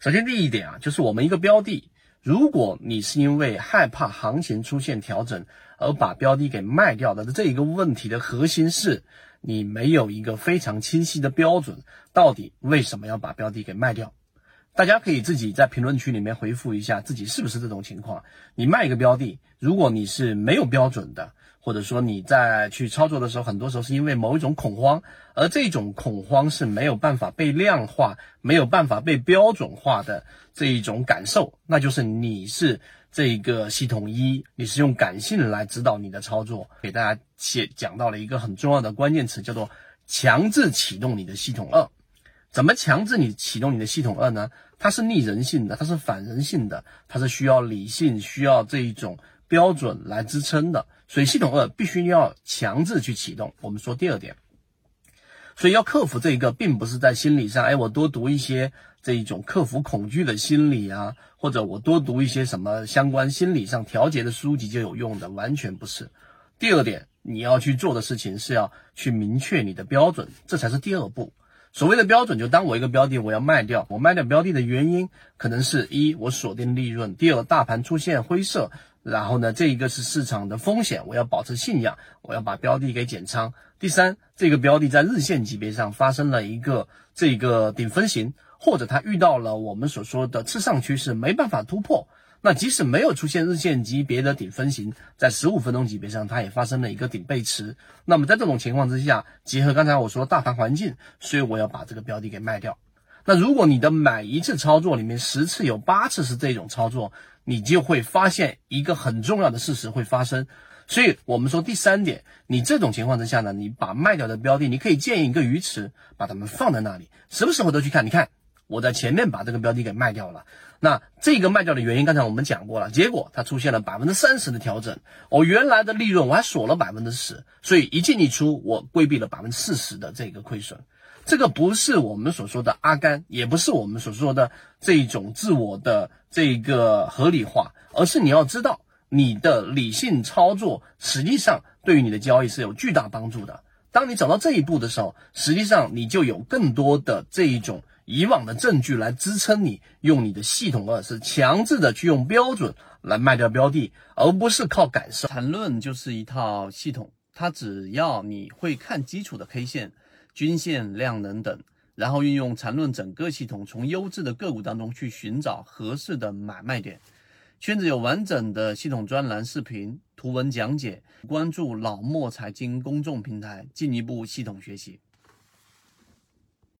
首先第一点啊，就是我们一个标的，如果你是因为害怕行情出现调整而把标的给卖掉的，这一个问题的核心是你没有一个非常清晰的标准，到底为什么要把标的给卖掉？大家可以自己在评论区里面回复一下自己是不是这种情况。你卖一个标的，如果你是没有标准的。或者说你在去操作的时候，很多时候是因为某一种恐慌，而这种恐慌是没有办法被量化、没有办法被标准化的这一种感受，那就是你是这个系统一，你是用感性来指导你的操作。给大家写讲到了一个很重要的关键词，叫做强制启动你的系统二。怎么强制你启动你的系统二呢？它是逆人性的，它是反人性的，它是需要理性、需要这一种标准来支撑的。所以系统二必须要强制去启动。我们说第二点，所以要克服这一个，并不是在心理上，哎，我多读一些这一种克服恐惧的心理啊，或者我多读一些什么相关心理上调节的书籍就有用的，完全不是。第二点，你要去做的事情是要去明确你的标准，这才是第二步。所谓的标准，就当我一个标的我要卖掉，我卖掉标的的原因，可能是一我锁定利润，第二大盘出现灰色。然后呢，这一个是市场的风险，我要保持信仰，我要把标的给减仓。第三，这个标的在日线级别上发生了一个这个顶分型，或者它遇到了我们所说的次上趋势，没办法突破。那即使没有出现日线级别的顶分型，在十五分钟级别上，它也发生了一个顶背驰。那么在这种情况之下，结合刚才我说大盘环境，所以我要把这个标的给卖掉。那如果你的每一次操作里面十次有八次是这种操作，你就会发现一个很重要的事实会发生。所以我们说第三点，你这种情况之下呢，你把卖掉的标的，你可以建一个鱼池，把它们放在那里，什么时候都去看。你看我在前面把这个标的给卖掉了，那这个卖掉的原因，刚才我们讲过了，结果它出现了百分之三十的调整，我原来的利润我还锁了百分之十，所以一进一出我规避了百分之四十的这个亏损。这个不是我们所说的阿甘，也不是我们所说的这一种自我的这个合理化，而是你要知道，你的理性操作实际上对于你的交易是有巨大帮助的。当你走到这一步的时候，实际上你就有更多的这一种以往的证据来支撑你用你的系统二是强制的去用标准来卖掉标的，而不是靠感受。缠论就是一套系统，它只要你会看基础的 K 线。均线、量能等，然后运用缠论整个系统，从优质的个股当中去寻找合适的买卖点。圈子有完整的系统专栏、视频、图文讲解，关注老莫财经公众平台，进一步系统学习。